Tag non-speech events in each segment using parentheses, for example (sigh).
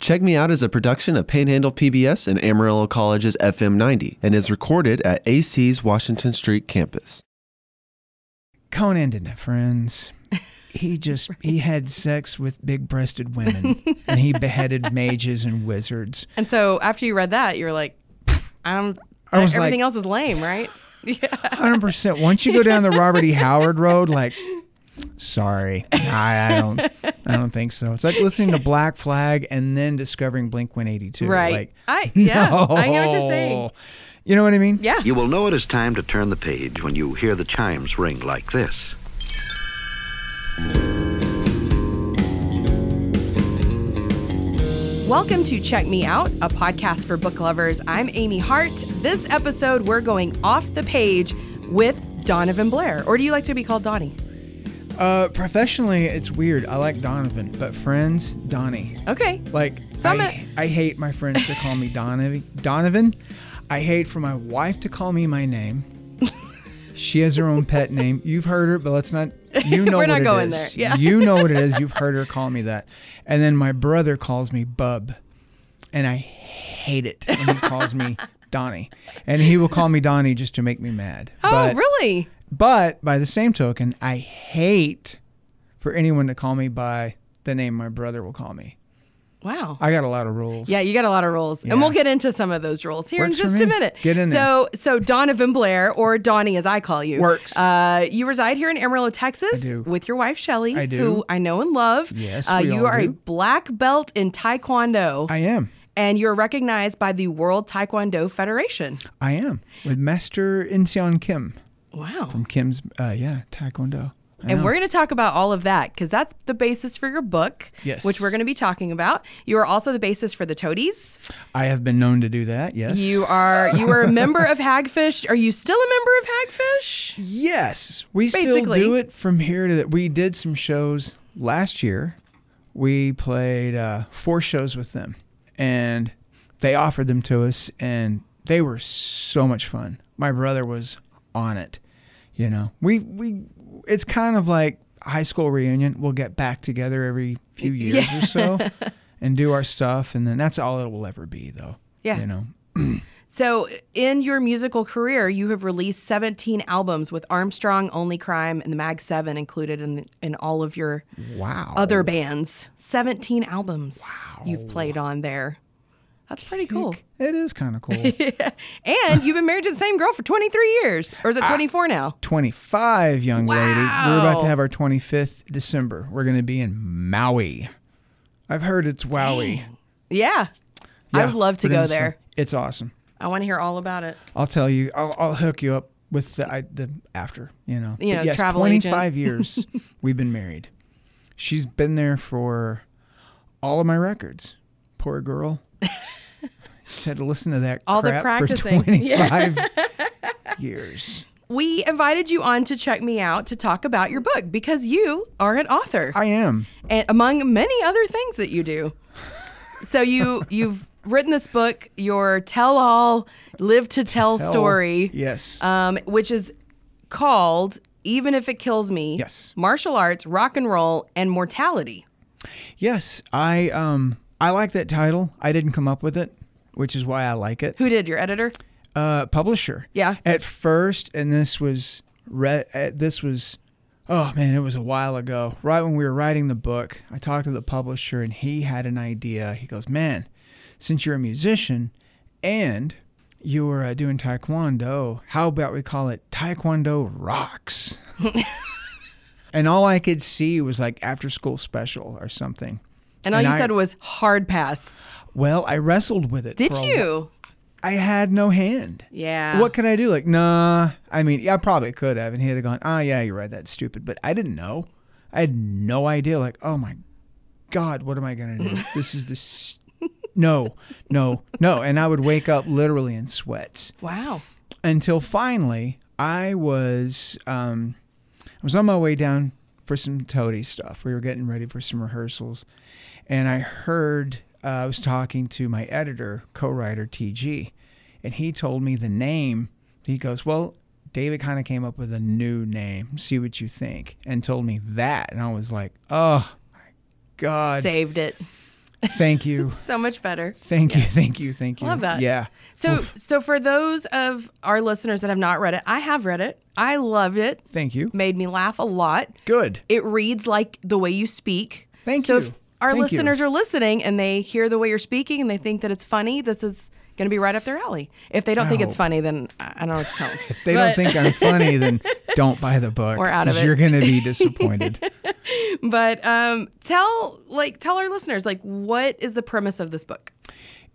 Check Me Out is a production of Panhandle PBS and Amarillo College's FM 90 and is recorded at AC's Washington Street campus. Conan didn't have friends. (laughs) He just he had sex with big-breasted women, and he beheaded (laughs) mages and wizards. And so after you read that, you're like, I don't. I was everything like- else is lame, right? (laughs) Hundred percent. Once you go down the Robert E. Howard road, like, sorry, I, I don't, I don't think so. It's like listening to (laughs) Black Flag and then discovering Blink One Eighty Two. Right. Like, I yeah. (laughs) I know what you're saying. You know what I mean? Yeah. You will know it is time to turn the page when you hear the chimes ring like this. Welcome to Check Me Out, a podcast for book lovers. I'm Amy Hart. This episode, we're going off the page with Donovan Blair. Or do you like to be called Donnie? Uh, professionally, it's weird. I like Donovan, but friends, Donnie. Okay. Like, So I, I hate my friends to call me (laughs) Donovan. Donovan. I hate for my wife to call me my name. she has her own pet name. You've heard her, but let's not. You (laughs) know We're what not it going is. there. Yeah. You know what it is. (laughs) You've heard her call me that. And then my brother calls me Bub, and I hate it when he calls me Donnie. And he will call me Donnie just to make me mad. Oh, but, really? But by the same token, I hate for anyone to call me by the name my brother will call me. Wow. I got a lot of rules. Yeah, you got a lot of rules, and we'll get into some of those rules here Works in just a minute. Get in so, so Donovan Blair, or Donnie as I call you, Works. Uh, you reside here in Amarillo, Texas, I do. with your wife Shelly, I do. who I know and love. Yes, uh, you are a black belt in Taekwondo, I am. and you're recognized by the World Taekwondo Federation. I am with Master Inseon Kim Wow. from Kim's, uh, yeah, Taekwondo. I And know. we're going to talk about all of that because that's the basis for your book, Yes. which we're going to be talking about. You are also the basis for the Toadies. I have been known to do that. Yes. You are you are a member of Hagfish. Are you still a member of Hagfish? Yes, we still do it from here to that. We did some shows last year. We played uh, four shows with them, and they offered them to us, and they were so much fun. My brother was on it. You know, we we it's kind of like high school reunion. We'll get back together every few years or so, and do our stuff, and then that's all it will ever be, though. Yeah. You know. (clears throat) So, in your musical career, you have released 17 albums with Armstrong, Only Crime, and the Mag 7 included in in all of your Wow. other bands. 17 albums wow. you've played on there. That's pretty cool. It is kind of cool. (laughs) And you've been married to the same girl for 23 years. Or is Ah. it 24 now? 25, young lady. We're about to have our 25th December. We're going to be in Maui. I've heard it's wowie. Yeah. I would love to go there. It's awesome. I want to hear all about it. I'll tell you. I'll, I'll hook you up with the, I, the after. You know. You know, yes, travel agent. 25 (laughs) years we've been married. She's been there for all of my records. Poor girl. (laughs) Had to listen to that All the crap practicing. for 25 (laughs) years. We invited you on to check me out to talk about your book because you are an author. I am. and among many other things that you do. So you (laughs) you've written this book, your tell-all, live to tell story, Yes. um, which is called "Even If It Kills Me." Yes. Martial arts, rock and roll, and mortality. Yes, I um I like that title. I didn't come up with it, which is why I like it. Who did your editor? Uh, publisher. Yeah. At first, and this was re- uh, this was oh man, it was a while ago. Right when we were writing the book, I talked to the publisher, and he had an idea. He goes, "Man, since you're a musician and you're uh, doing taekwondo, how about we call it Taekwondo Rocks?" (laughs) and all I could see was like after school special or something. And all And you I- said was hard pass. Well, I wrestled with it. Did you? I had no hand. Yeah. What could I do? Like, nah. I mean, yeah, I probably could have, and he'd have gone, "Ah, yeah, you're right. That's stupid." But I didn't know. I had no idea. Like, oh my god, what am I gonna do? (laughs) this is the s- no, no, no. And I would wake up literally in sweats Wow. until finally I was um, I was on my way down for some toady stuff. We were getting ready for some rehearsals, and I heard uh, I was talking to my editor, co-writer TG, and he told me the name. He goes, "Well, David kind of came up with a new name. See what you think," and told me that, and I was like, "Oh my god!" Saved it. Thank you. (laughs) So much better. Thank you. Thank you. Thank you. Love that. Yeah. So, so for those of our listeners that have not read it, I have read it. I loved it. Thank you. Made me laugh a lot. Good. It reads like the way you speak. Thank so you. if our Thank you. listeners are listening and they hear the way you're speaking and they think that it's funny, this is going to be right up their alley. If they don't think it's funny, then I I don't know what to tell them. If they don't think I'm funny, then (laughs) don't buy the book. We're out of it. You're going to be disappointed. (laughs) But um, tell like tell our listeners like what is the premise of this book?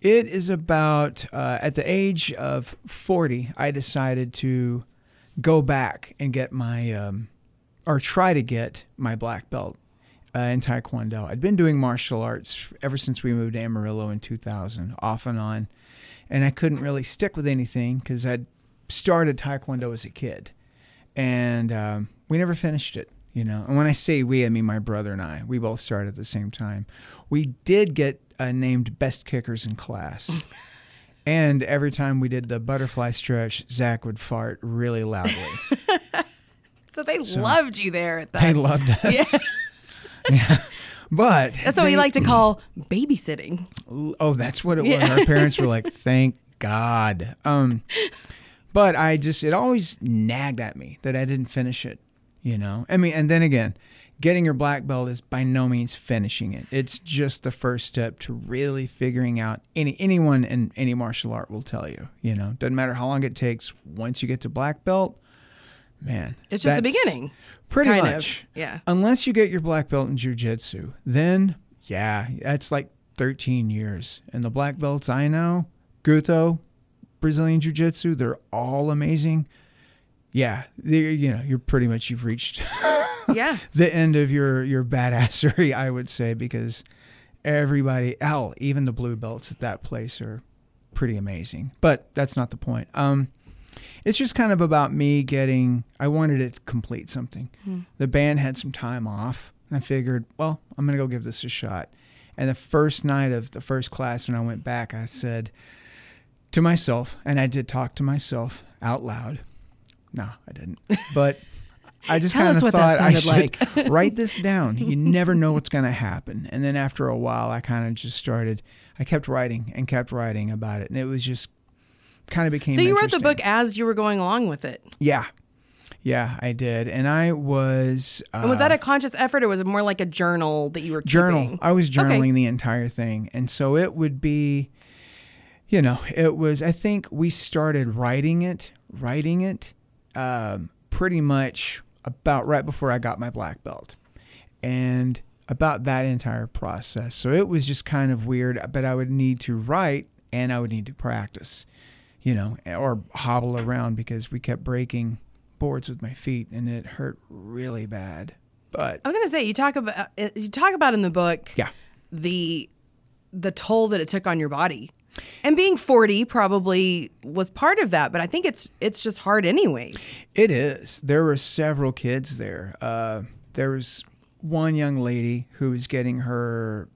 It is about uh, at the age of 40, I decided to go back and get my, um, or try to get my black belt uh, in Taekwondo. I'd been doing martial arts ever since we moved to Amarillo in 2000, off and on. And I couldn't really stick with anything because I'd started Taekwondo as a kid. And um, we never finished it, you know. And when I say we, I mean my brother and I. We both started at the same time. We did get uh, named best kickers in class. (laughs) and every time we did the butterfly stretch, Zach would fart really loudly. (laughs) So they loved you there at that. they loved (laughs) us. Yeah. But That's what we like to call babysitting. Oh, that's what it was. Our parents were like, "Thank God." Um, but I just it always nagged at me that I didn't finish it. You know, I mean, and then again, getting your black belt is by no means finishing it. It's just the first step to really figuring out any anyone in any martial art will tell you. You know, doesn't matter how long it takes. Once you get to black belt, man, It's just the beginning. Pretty kind of, much. yeah. Unless you get your black belt in jujitsu, then yeah, that's like 13 years. And the black belts I know, Guto, Brazilian jiu-jitsu, they're all amazing. Yeah, you know, you're pretty much you've reached (laughs) Yeah. the end of your your badassery, I would say, because everybody, hell, even the blue belts at that place are pretty amazing. But that's not the point. Um, it's just kind of about me getting. I wanted it to complete something. The band had some time off. and I figured, well, I'm gonna go give this a shot. And the first night of the first class, when I went back, I said to myself, and I did talk to myself out loud. No, I didn't. But (laughs) I just kind of thought I should like. (laughs) write this down. You never know what's going to happen. And then after a while, I kind of just started. I kept writing and kept writing about it, and it was just kind of became. So you wrote the book as you were going along with it. Yeah, yeah, I did, and I was. Uh, And was that a conscious effort or was it more like a journal that you were journal. keeping? I was Okay. journaling the entire thing, and so it would be, you know, it was. I think we started writing it, writing it, um, pretty much about right before I got my black belt, and about that entire process. So it was just kind of weird, but I would need to write and I would need to practice, you know, or hobble around because we kept breaking boards with my feet and it hurt really bad. But I was gonna say you talk about uh, you talk about in the book yeah. the the toll that it took on your body. And being 40 probably was part of that, but I think it's it's just hard anyways. It is. There were several kids there. Uh, there was one young lady who was getting her,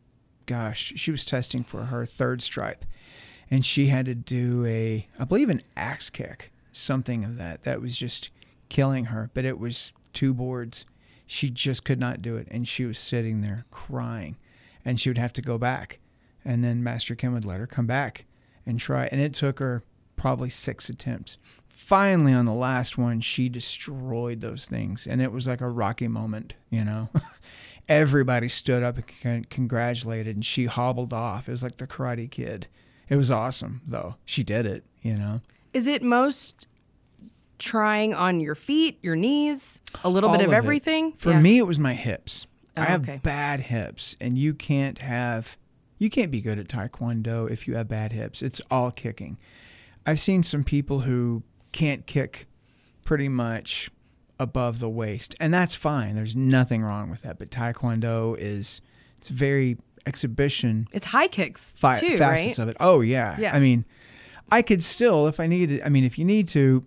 gosh, she was testing for her third stripe, and she had to do a, I believe, an axe kick, something of that. That was just killing her. But it was two boards. She just could not do it, and she was sitting there crying, and she would have to go back, and then Master Kim would let her come back and try, and it took her probably six attempts finally on the last one she destroyed those things and it was like a rocky moment you know (laughs) everybody stood up and congratulated and she hobbled off it was like the karate kid it was awesome though she did it you know Is it most trying on your feet, your knees, a little bit All of, it. everything? for Yeah. me it was my hips Oh, i have okay. bad hips and you can't have you can't be good at taekwondo if you have bad hips it's all kicking i've seen some people who can't kick pretty much above the waist and that's fine there's nothing wrong with that but taekwondo is it's very exhibition It's high kicks fi- too, facets right? of it oh yeah Yeah. i mean i could still if i needed i mean if you need to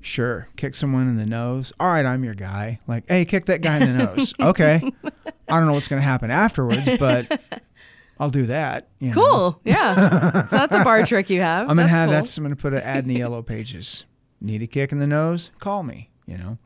sure kick someone in the nose all right i'm your guy like hey kick that guy in the nose (laughs) okay i don't know what's going to happen afterwards but (laughs) i'll do that you know. Cool. Yeah. so that's a bar (laughs) trick you have. i'm going to That's have cool. that i'm going to put an ad in the yellow pages need a kick in the nose call me you know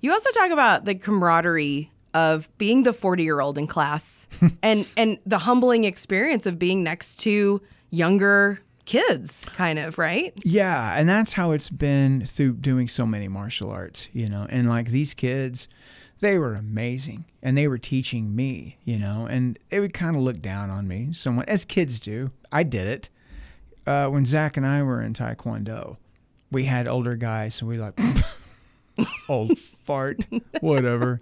You also talk about the camaraderie of being the 40 year old in class (laughs) and and the humbling experience of being next to younger kids kind of right Yeah, and that's how it's been through doing so many martial arts, you know. And like these kids, they were amazing and they were teaching me, you know, and they would kind of look down on me, somewhat, as kids do. I did it. Uh, when Zach and I were in Taekwondo, we had older guys, so we like, (laughs) old fart, (laughs) whatever,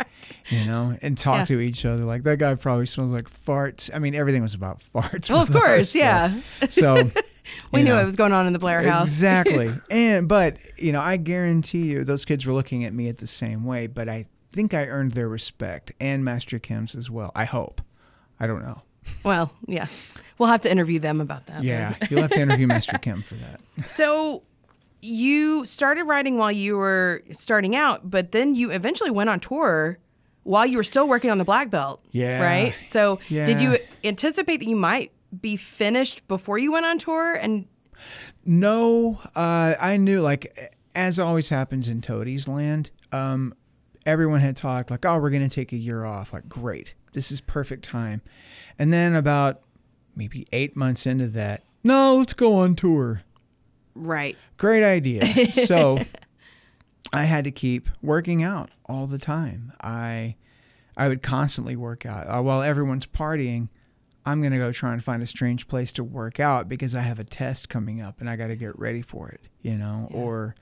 you know, and talk Yeah. to each other. Like, that guy probably smells like farts. I mean, everything was about (laughs) farts. well of us, course but- yeah So, (laughs) we knew know. it was going on in the blair house Exactly. and but you know, I guarantee you those kids were looking at me at the same way, but I think I earned their respect and Master Kim's as well. I hope. I don't know. well yeah we'll have to interview them about that Yeah, you'll have to interview Master Kim for that. so you started writing while you were starting out but then you eventually went on tour while you were still working on the black belt Yeah. right so did you anticipate that you might be finished before you went on tour and No, uh, I knew like as always happens in Toadie's land. Um, everyone had talked like, "Oh, we're gonna take a year off." Like, great, this is perfect time. And then about maybe eight months into that, no, let's go on tour. Right Great idea. (laughs) So I had to keep working out all the time. I I would constantly work out uh, while everyone's partying. I'm gonna go try and find a strange place to work out because I have a test coming up and I got to get ready for it. You know, or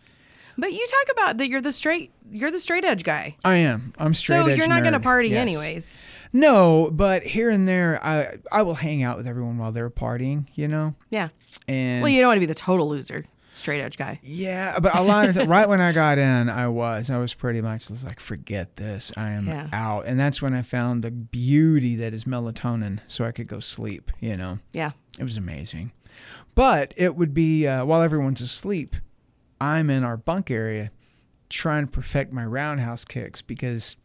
but you talk about that you're the straight you're the straight edge guy I am. I'm straight. so you're not going to party Yes. anyways No, but here and there, I I will hang out with everyone while they're partying. You know, yeah and well you don't want to be the total loser straight edge guy Yeah, but a lot of right when I got in, I was I was pretty much just like, forget this, I am Yeah. out, and that's when I found the beauty that is melatonin, so I could go sleep. You know, yeah it was amazing. But it would be uh, while everyone's asleep, I'm in our bunk area, trying to perfect my roundhouse kicks because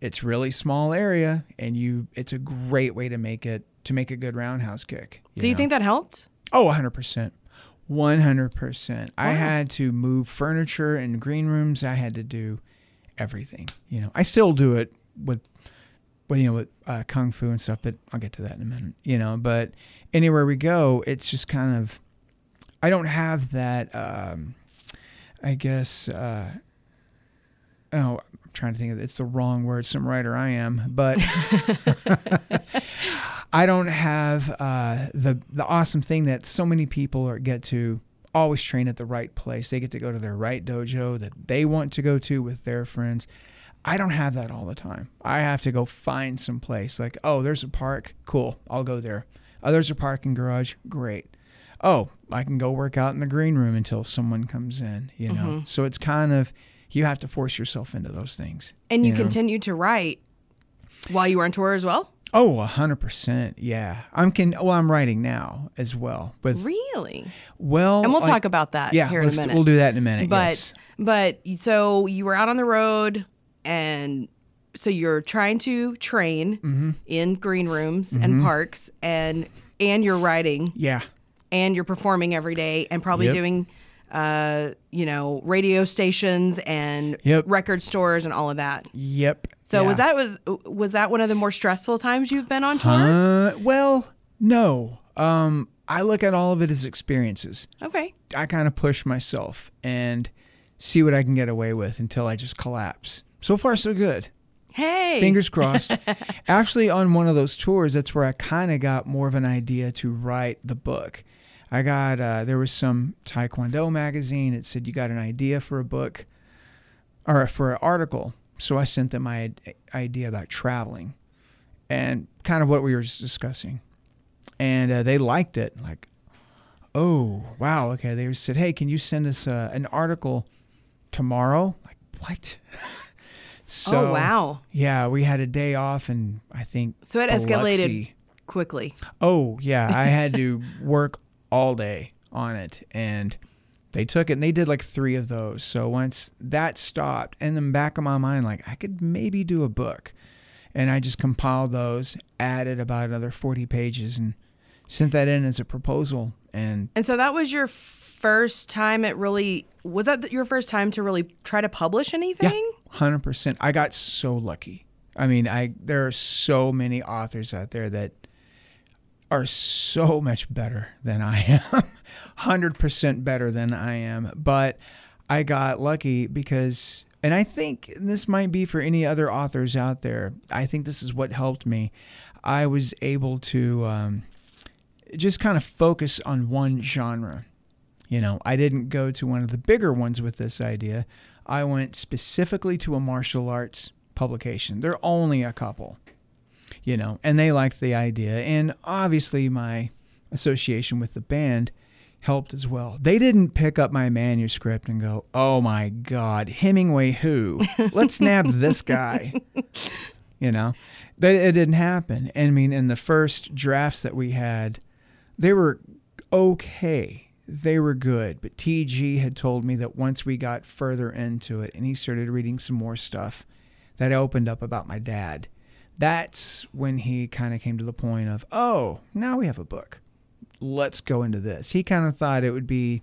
it's really small area, and you it's a great way to make it to make a good roundhouse kick. so you know? think that helped Oh, 100%. 100%. I had to move furniture in green rooms. I had to do everything. You know, I still do it with, well, you know, with uh, kung fu and stuff, but I'll get to that in a minute, you know, but anywhere we go, it's just kind of, I don't have that, um, I guess, uh, oh, I'm trying to think of it's the wrong word, some writer I am, but (laughs) I don't have uh, the the awesome thing that so many people are, get to always train at the right place. They get to go to their right dojo that they want to go to with their friends. I don't have that all the time. I have to go find some place like, oh, there's a park, cool, I'll go there. Oh, there's a parking garage, great. Oh, I can go work out in the green room until someone comes in, you know. So it's kind of you have to force yourself into those things. and you know? continued to write while you were on tour as well Oh, a hundred percent. Yeah, I'm can. Well, I'm writing now as well. But really well, and we'll like- talk about that Yeah, here in a minute we'll do that in a minute. but yes. but so you were out on the road and so you're trying to train Mm-hmm. in green rooms and parks and and you're writing yeah, and you're performing every day and probably Yep. doing uh you know radio stations and Yep. record stores and all of that yep. so was that was was that one of the more stressful times you've been on tour Uh, well, no. Um, I look at all of it as experiences. okay I kind of push myself and see what I can get away with until I just collapse. So far, so good. hey Fingers crossed. (laughs) Actually, on one of those tours, that's where I kind of got more of an idea to write the book. I got uh, there was some Taekwondo magazine. It said you got an idea for a book or for an article. So I sent them my idea about traveling and kind of what we were discussing, and uh, they liked it. Like, oh wow, okay. They said, hey, can you send us uh, an article tomorrow? Like what? (laughs) so oh wow yeah, we had a day off, and I think So it escalated Biloxi- quickly Oh yeah, I had to (laughs) work all day on it, and they took it and they did like three of those. So once that stopped, in the back of my mind, like I could maybe do a book, and I just compiled those, added about another forty pages, and sent that in as a proposal. And And so that was your first time it really was that your first time to really try to publish anything? Yeah, hundred percent, I got so lucky. I mean, I there are so many authors out there that are so much better than I am. (laughs) 100% better than I am, but I got lucky because and I think this might be for any other authors out there. I think this is what helped me. I was able to um, just kind of focus on one genre. You know, I didn't go to one of the bigger ones with this idea. I went specifically to a martial arts publication. There are only a couple, you know, and they liked the idea. And obviously, my association with the band helped as well. They didn't pick up my manuscript and go, "Oh my God, Hemingway who? (laughs) Let's nab this guy." You know, that it didn't happen. I mean, in the first drafts that we had, they were okay. They were good, but TG had told me that once we got further into it and he started reading some more stuff, that opened up about my dad. That's when he kind of came to the point of, oh, now we have a book let's go into this. He kind of thought it would be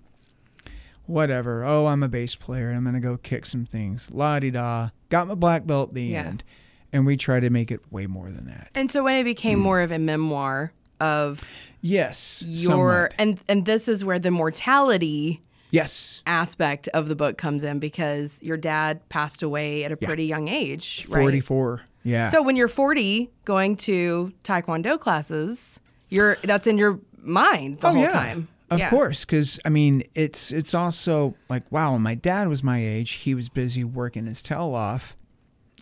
whatever. Oh, I'm a bass player. I'm going to go kick some things. La di da. Got my black belt at the Yeah. end. And we try to make it way more than that. And so when it became hmm. more of a memoir of Yes. your somewhat. and and this is where the mortality Yes. aspect of the book comes in because your dad passed away at a pretty young age, right? 44. Yeah. So when you're 40 going to taekwondo classes, you're that's in your mind the oh, whole yeah. time. Of Yeah. course, because I mean, it's it's also like wow. When my dad was my age, he was busy working his tail off,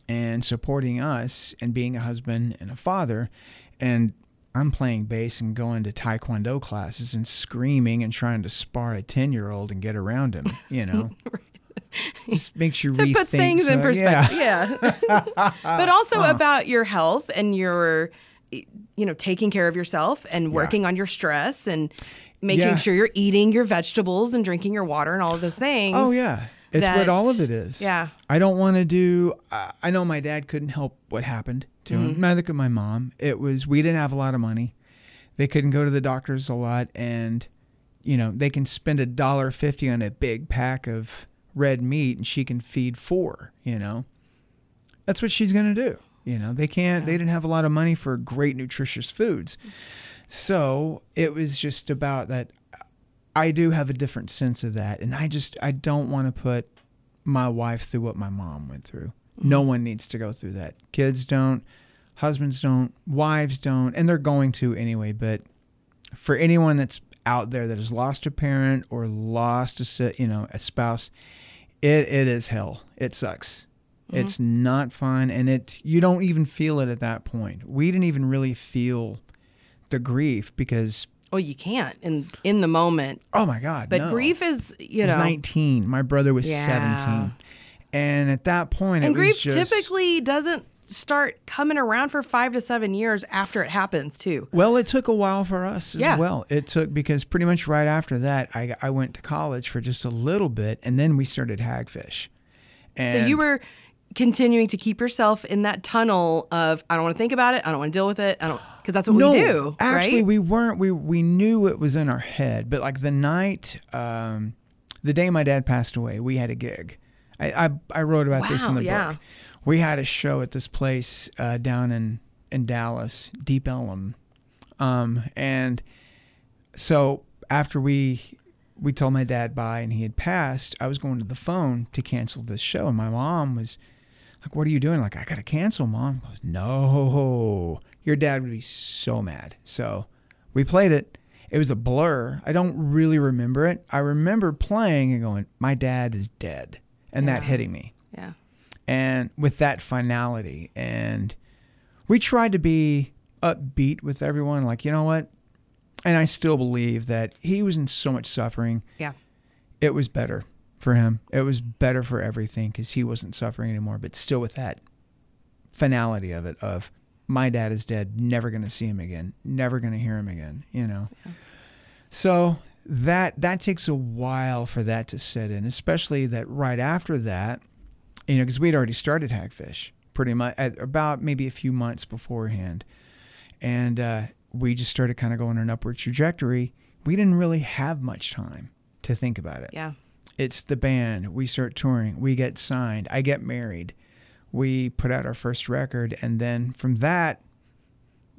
and supporting us, and being a husband and a father, and I'm playing bass and going to taekwondo classes and screaming and trying to spar a ten year old and get around him. You know, (laughs) just makes you (laughs) So it rethink. puts things in perspective. Yeah. Yeah. (laughs) but also about your health and your you know, taking care of yourself and working on your stress and making Yeah. sure you're eating your vegetables and drinking your water and all of those things. Oh yeah, it's what all of it is. Yeah. I don't want to do. I I know my dad couldn't help what happened to Mm-hmm. him. Neither could my mom. It was we didn't have a lot of money. They couldn't go to the doctors a lot, and you know they can spend a dollar fifty on a big pack of red meat, and she can feed four. You know, that's what she's gonna do. You know, they can't. They didn't have a lot of money for great nutritious foods, so it was just about that. I do have a different sense of that, and I just I don't want to put my wife through what my mom went through. No mm-hmm. one needs to go through that. Kids don't, husbands don't, wives don't, and they're going to anyway. But for anyone that's out there that has lost a parent or lost a you know a spouse, it it is hell. It sucks. Mm-hmm. It's not fun, and it you don't even feel it at that point. We didn't even really feel the grief because Well, you can't in in the moment. oh my god, But no. grief is, you I was know, 19. My brother was Yeah. 17. And at that point, and it grief was just, typically doesn't start coming around for 5 to 7 years after it happens, too. Well, it took a while for us as Yeah. well. It took because pretty much right after that, I, I went to college for just a little bit, and then we started Hagfish. And So you were continuing to keep yourself in that tunnel of I don't want to think about it, I don't want to deal with it, I don't because that's what no, we do, actually, right? we weren't. We we knew it was in our head, but like the night, um, the day my dad passed away, we had a gig. I I, I wrote about this in the yeah. book. We had a show at this place uh, down in in Dallas, Deep Ellum, um, and so after we we told my dad bye and he had passed, I was going to the phone to cancel this show, and my mom was like, "What are you doing?" Like, I gotta cancel, mom. Goes, no, your dad would be so mad. So we played it. It was a blur. I don't really remember it. I remember playing and going, "My dad is dead," and that hitting me yeah. and with that finality and we tried to be upbeat with everyone like you know what and i still believe that he was in so much suffering Yeah. it was better for him. It was better for everything because he wasn't suffering anymore but still with that finality of it of my dad is dead never going to see him again never going to hear him again you know? So that that takes a while for that to set in especially that right after that you know because we'd already started hagfish pretty much at about maybe a few months beforehand. And uh, we just started kind of going on an upward trajectory. We didn't really have much time to think about it. Yeah. It's the band we start touring we get signed i get married we put out our first record, and then from that,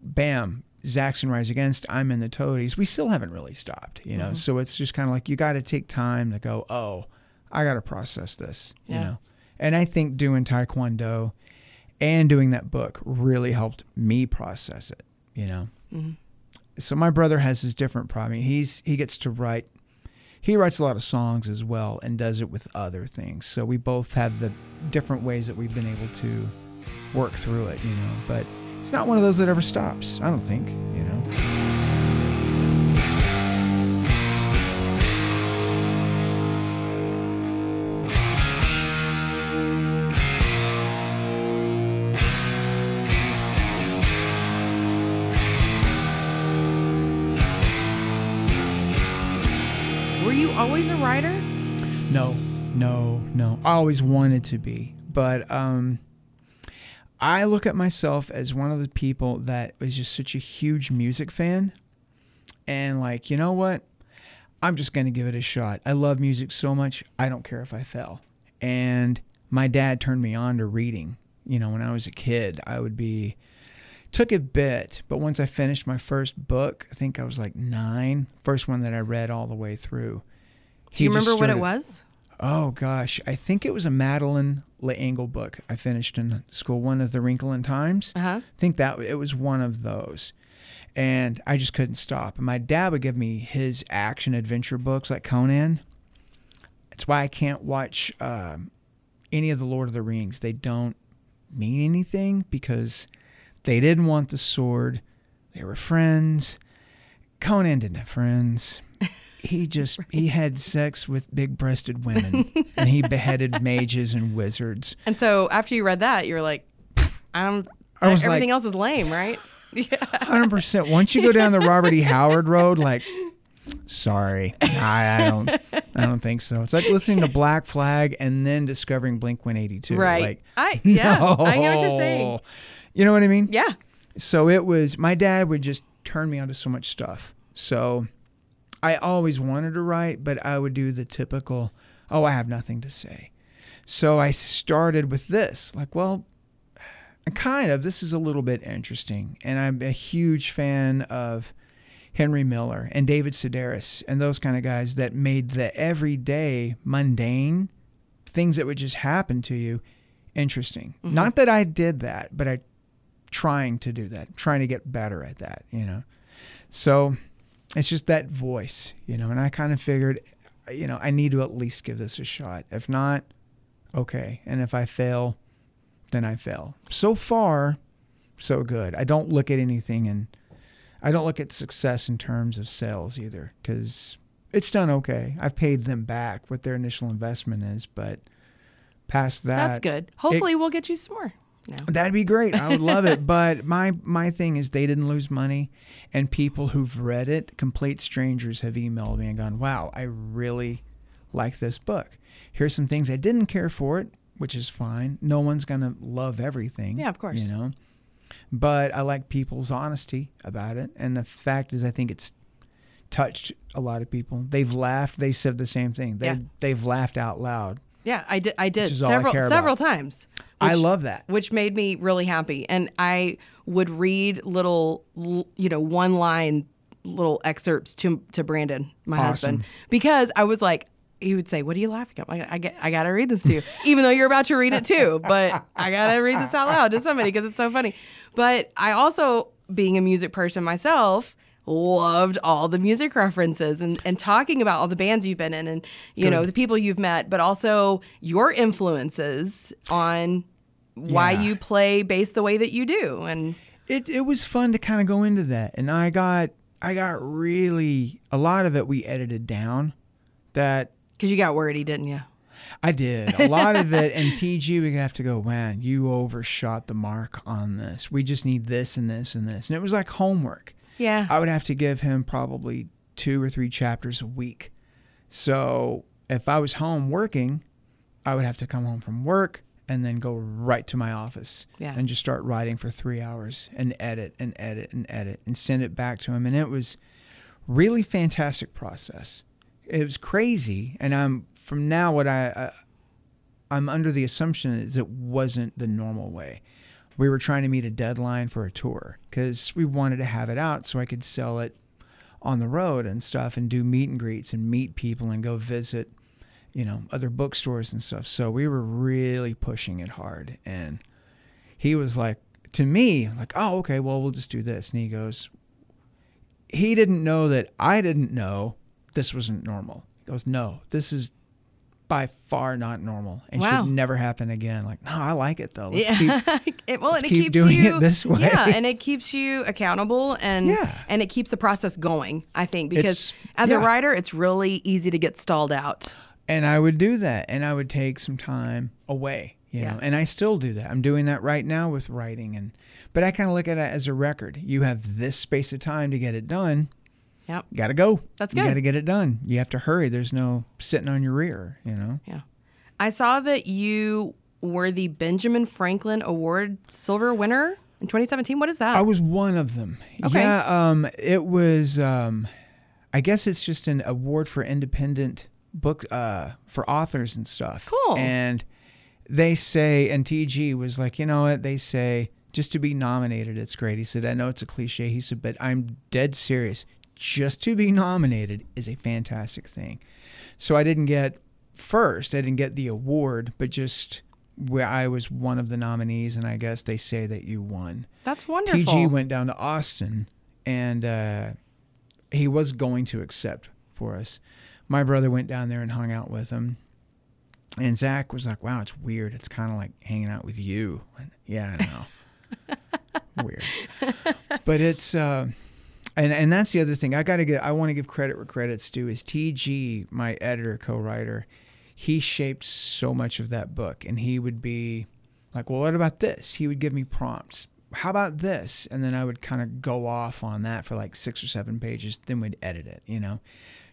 bam, Zach's in Rise Against, I'm in the Toadies. We still haven't really stopped, you know. Mm-hmm. So it's just kind of like you got to take time to go, oh, I got to process this, you know. And I think doing Taekwondo and doing that book really helped me process it, you know. Mm-hmm. So my brother has his different problem. He's he gets to write. He writes a lot of songs as well and does it with other things. So we both have the different ways that we've been able to work through it, you know. But it's not one of those that ever stops. I don't think, you know. No, no. I always wanted to be, but um, I look at myself as one of the people that was just such a huge music fan, and like, you know what? I'm just gonna give it a shot. I love music so much. I don't care if I fail. And my dad turned me on to reading. You know, when I was a kid, I would be took a bit, but once I finished my first book, I think I was like nine, first one that I read all the way through. Do you he just remember what it was? Oh gosh, I think it was a Madeleine L'Engle book I finished in school. One of the Wrinkle in Times. Uh huh. I think that it was one of those, and I just couldn't stop. And my dad would give me his action adventure books like Conan. That's why I can't watch um, any of the Lord of the Rings. They don't mean anything because they didn't want the sword. They were friends. Conan didn't have friends. (laughs) He just he had sex with big-breasted women, and he beheaded (laughs) mages and wizards. And so after you read that, you're like, I don't. I was everything like- else is lame, right? (laughs) Yeah. Hundred percent. Once you go down the Robert E. Howard road, like, sorry, I, I don't, I don't think so. It's like listening to Black Flag and then discovering Blink One Eighty Two. Right. Like, I yeah. I get what you're saying. You know what I mean? Yeah. So it was. My dad would just turn me onto so much stuff. So I always wanted to write, but I would do the typical, oh, I have nothing to say. So I started with this. Like, well, kind of. This is a little bit interesting, and I'm a huge fan of Henry Miller and David Sedaris and those kind of guys that made the everyday mundane things that would just happen to you interesting. Mm-hmm. Not that I did that, but I trying to do that, trying to get better at that, you know. So it's just that voice, you know, and I kind of figured, you know, I need to at least give this a shot. If not, okay. And if I fail, then I fail. So far, so good. I don't look at anything and I don't look at success in terms of sales either because it's done okay. I've paid them back what their initial investment is, but past that, That's good. Hopefully, we'll get you some more. No. That'd be great. I would love it. (laughs) But my my thing is they didn't lose money, and people who've read it, complete strangers, have emailed me and gone, "Wow, I really like this book. Here's some things I didn't care for it, which is fine. No one's gonna love everything. Yeah, of course. You know, but I like people's honesty about it, and the fact is, I think it's touched a lot of people. They've laughed. They said the same thing. They Yeah. they've laughed out loud. Yeah, I did. I did Which all I several about. several times. I love that. which made me really happy. And I would read little, you know, one line little excerpts to to Brandon, my husband, because I was like, he would say, "What are you laughing at?" I, I, get- I gotta read this to you, (laughs) even though you're about to read it too. But I gotta read this out loud to somebody because it's so funny. But I also, being a music person myself. Loved all the music references and, and talking about all the bands you've been in and you know the people you've met, but also your influences on why Yeah. you play bass the way that you do. And it it was fun to kind of go into that and i got i got really a lot of it we edited down that because you got wordy, didn't you? i did a lot of it and (laughs) tg we have to go man you overshot the mark on this we just need this and this and this and it was like homework Yeah. i would have to give him probably two or three chapters a week so if i was home working i would have to come home from work and then go right to my office Yeah. and just start writing for three hours and edit and edit and edit and send it back to him. And it was really fantastic process. It was crazy. And I'm from now what I, uh, I'm under the assumption is it wasn't the normal way. We were trying to meet a deadline for a tour because we wanted to have it out so I could sell it on the road and stuff and do meet and greets and meet people and go visit, you know, other bookstores and stuff. So we were really pushing it hard. And he was like, to me, like, oh, okay, well, we'll just do this. And he goes, he didn't know that I didn't know this wasn't normal. He goes, no, this is by far not normal and Wow. should never happen again. Like, no, I like it though. Let's yeah. keep- (laughs) it, well, and it keep keeps doing you it this way. Yeah, and it keeps you accountable and Yeah. and it keeps the process going. I think because It's- as a writer, it's really easy to get stalled out. and I would do that, and I would take some time away, you Yeah. know, and I still do that. I'm doing that right now with writing, and but I kind of look at it as a record. You have this space of time to get it done. Yep. Got to go. That's You good. got to get it done. You have to hurry. There's no sitting on your rear, you know. Yeah. I saw that you were the Benjamin Franklin Award silver winner in 2017. What is that? I was one of them. Okay. Yeah, um, it was. Um, I guess it's just an award for independent book uh, for authors and stuff. Cool. And they say, and TG was like, you know what? They say just to be nominated, it's great. He said, I know it's a cliche. He said, but I'm dead serious. Just to be nominated is a fantastic thing. So I didn't get first. I didn't get the award, but just where I was one of the nominees, and I guess they say that you won. That's wonderful. TG went down to Austin and uh, he was going to accept for us. My brother went down there and hung out with him. And Zach was like, wow, it's weird. It's kind of like hanging out with you. And, yeah, I know. (laughs) weird. But it's, uh, and, and that's the other thing. I got to get, I want to give credit where credit's due is TG, my editor, co writer. He shaped so much of that book. And he would be, like, well, what about this? He would give me prompts. How about this? And then I would kind of go off on that for like six or seven pages. Then we'd edit it, you know?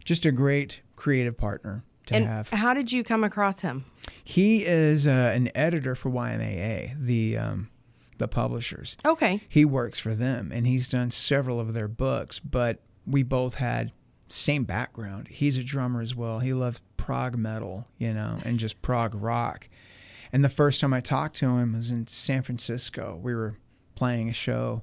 Just a great creative partner to and have. how did you come across him? He is uh, an editor for YMAA, the, um, the publishers. Okay. He works for them and he's done several of their books, but we both had same background. He's a drummer as well. He loved prog metal, you know, and just prog rock. And the first time I talked to him was in San Francisco. We were playing a show,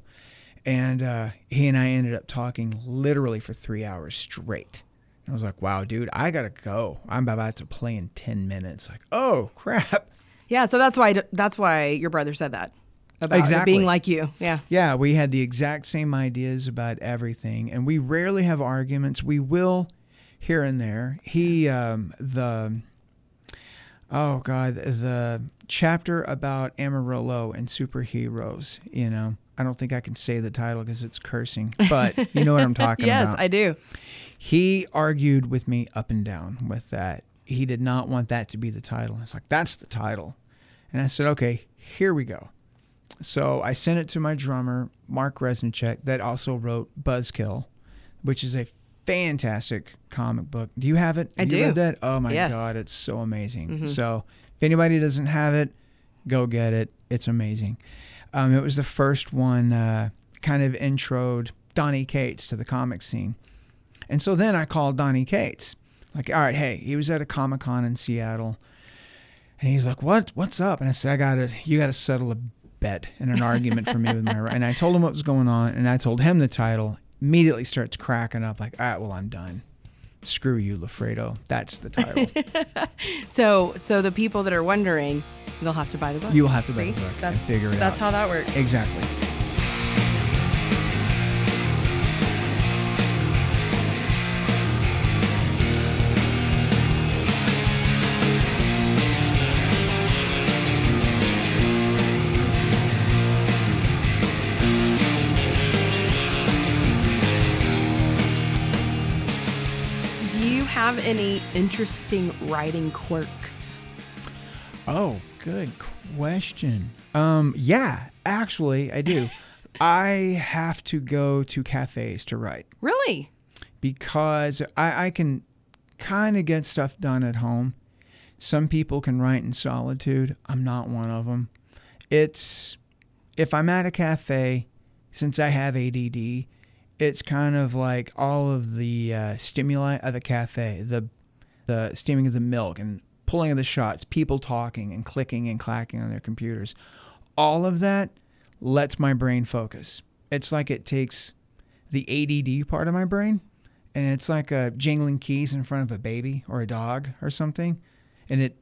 and uh, he and I ended up talking literally for three hours straight. And I was like, "Wow, dude, I gotta go. I'm about to play in ten minutes." Like, oh crap. Yeah, so that's why that's why your brother said that about Exactly. being like you. Yeah. Yeah, we had the exact same ideas about everything, and we rarely have arguments. We will here and there. He, um, the, oh God, the chapter about Amarillo and superheroes, you know, I don't think I can say the title because it's cursing, but you know what I'm (laughs) talking Yes, about. Yes, I do. he argued with me up and down with that. He did not want that to be the title. It's like, that's the title. And I said, okay, here we go. So I sent it to my drummer, Mark Reznicek, that also wrote Buzzkill, which is a fantastic comic book. Do you have it? I Have you do. that? Oh my Yes. God, it's so amazing. So if anybody doesn't have it, go get it. It's amazing. Um, it was the first one, uh, kind of introed Donny Cates to the comic scene. And so then I called Donny Cates. Like, all right, hey, he was at a Comic Con in Seattle. And he's like, "What? What's up?" And I said, "I got to you got to settle a bet and an argument for me with my." And I told him what was going on, and I told him the title. Immediately starts cracking up, like, "All right, well, I'm done. Screw you, Lafredo. That's the title. (laughs) So so the people that are wondering, they'll have to buy the book. You'll have to buy the book and That's, figure it That's out. how that works. exactly." Any interesting writing quirks? Oh, good question. Um, yeah, actually, I do. (laughs) I have to go to cafes to write. Really? because I, I can kind of get stuff done at home. Some people can write in solitude. I'm not one of them. It's if I'm at a cafe, since I have ADD, it's kind of like all of the uh, stimuli of the cafe, the the steaming of the milk and pulling of the shots, people talking and clicking and clacking on their computers. All of that lets my brain focus. It's like it takes the ADD part of my brain and it's like a jingling keys in front of a baby or a dog or something and it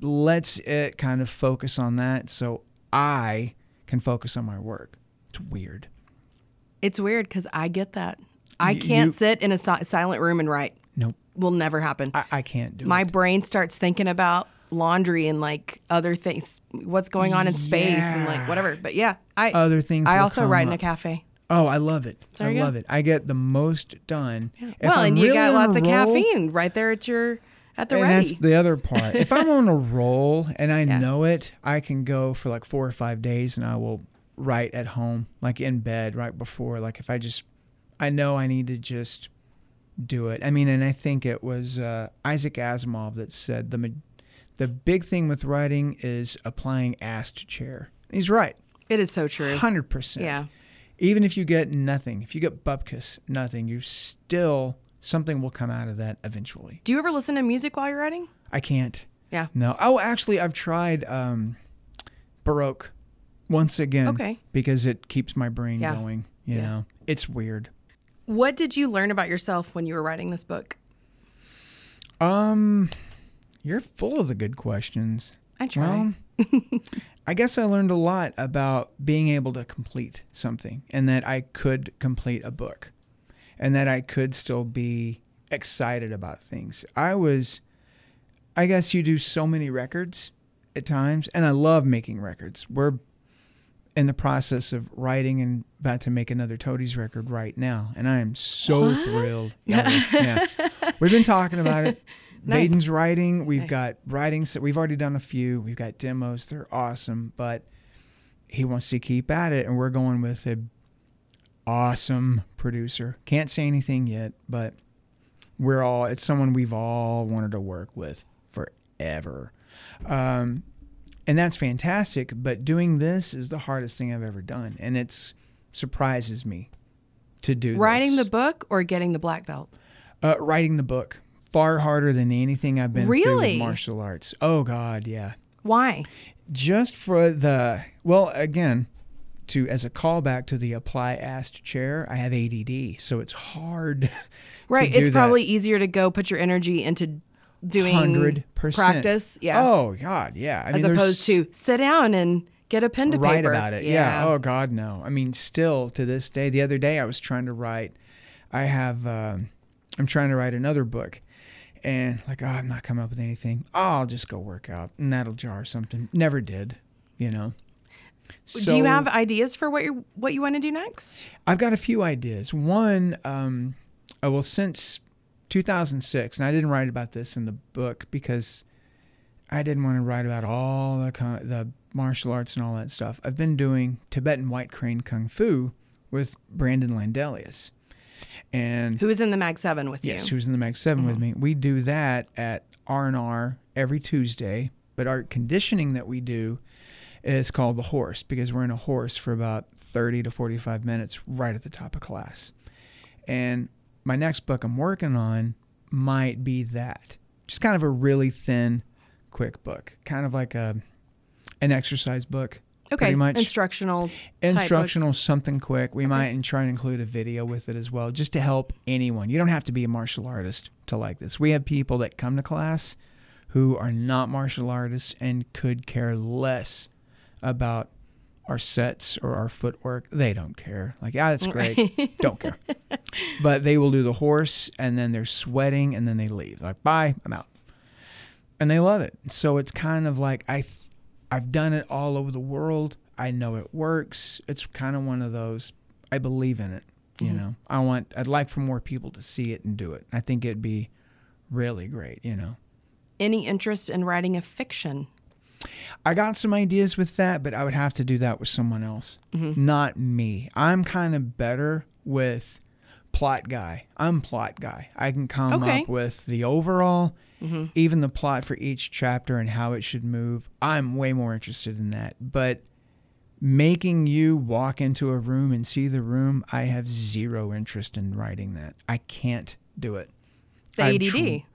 lets it kind of focus on that so I can focus on my work. It's weird. It's weird because I get that. I You- can't you- sit in a si- silent room and write. Nope. Will never happen. I, I can't do My it. My brain starts thinking about laundry and like other things, what's going on in space and like whatever. But yeah, I Other things I also write in a cafe. Oh, I love it. I you go. love it. I get the most done. If well, I'm and you really got on a lots of roll- caffeine right there at your at the and ready. that's the other part. if I'm on a roll and I (laughs) Yeah. know it, I can go for like four or five days and I will write at home, like in bed right before. Like if I just, I know I need to just do it. I mean, and I think it was uh, Isaac Asimov that said the the big thing with writing is applying ass to chair. He's right, it is so true. hundred percent. Yeah. Even if you get nothing, if you get bupkis, nothing, you still something will come out of that eventually. Do you ever listen to music while you're writing? I can't. Yeah. No. Oh, actually, I've tried um, Baroque once again. Okay. Because it keeps my brain Yeah. going. You Yeah. know, it's weird. What did you learn about yourself when you were writing this book? Um, you're full of the good questions. I try. Well, (laughs) I guess I learned a lot about being able to complete something and that I could complete a book and that I could still be excited about things. I was, I guess you do so many records at times, and I love making records. We're in the process of writing and about to make another Toadies record right now, and I am so thrilled. (laughs) Yeah, yeah. We've been talking about it. (laughs) Nice. Vaden's writing. We've got writings that we've already done a few. We've got demos. They're awesome, but he wants to keep at it, and we're going with a awesome producer. Can't say anything yet, but we're all. It's someone we've all wanted to work with forever, um, and that's fantastic. But doing this is the hardest thing I've ever done, and it surprises me to do. Writing this. the book or getting the black belt? Uh, writing the book far harder than anything I've been through Really? with martial arts. Oh God, yeah. Why? Just for the well, again, to as a callback to the apply asked chair, I have ADD, so it's hard. (laughs) to Right. It's that. probably easier to go put your energy into doing hundred percent practice. Yeah. Oh God, yeah. I as mean, opposed to sit down and get a pen to write paper. about it. Yeah. Oh God, no. I mean, still to this day. The other day, I was trying to write. I have. um I'm trying to write another book, and like, oh, I'm not coming up with anything. Oh, I'll just go work out, and that'll jar something. Never did. You know. do you have ideas for what you what you want to do next? I've got a few ideas. One, um, well, since 2006, and I didn't write about this in the book because I didn't want to write about all the con- the martial arts and all that stuff. I've been doing Tibetan White Crane Kung Fu with Brandon Landelius, and Who is in the Mag Seven with you? yes, you? who's in the Mag 7 with mm-hmm. me. We do that at R and R every Tuesday, but our conditioning that we do is called the horse because we're in a horse for about 30 to 45 minutes right at the top of class. And my next book I'm working on might be that. Just kind of a really thin, quick book, kind of like a an exercise book. Okay, pretty much instructional. instructional something quick we might try and include a video with it as well just to help anyone you don't have to be a martial artist to like this we have people that come to class who are not martial artists and could care less about our sets or our footwork they don't care like yeah that's great mm. (laughs) don't care but they will do the horse and then they're sweating and then they leave like bye i'm out and they love it so it's kind of like i th- I've done it all over the world. I know it works. It's kind of one of those. I believe in it. You mm-hmm. know, I want. I'd like for more people to see it and do it. I think it'd be really great. You know, Any interest in writing a fiction? I got some ideas with that, but I would have to do that with someone else, mm-hmm. not me. I'm kind of better with plot guy. I'm plot guy. I can come Okay. up with the overall, mm-hmm. even the plot for each chapter and how it should move. I'm way more interested in that. But making you walk into a room and see the room, I have zero interest in writing that. I can't do it. The I'm ADD. tr-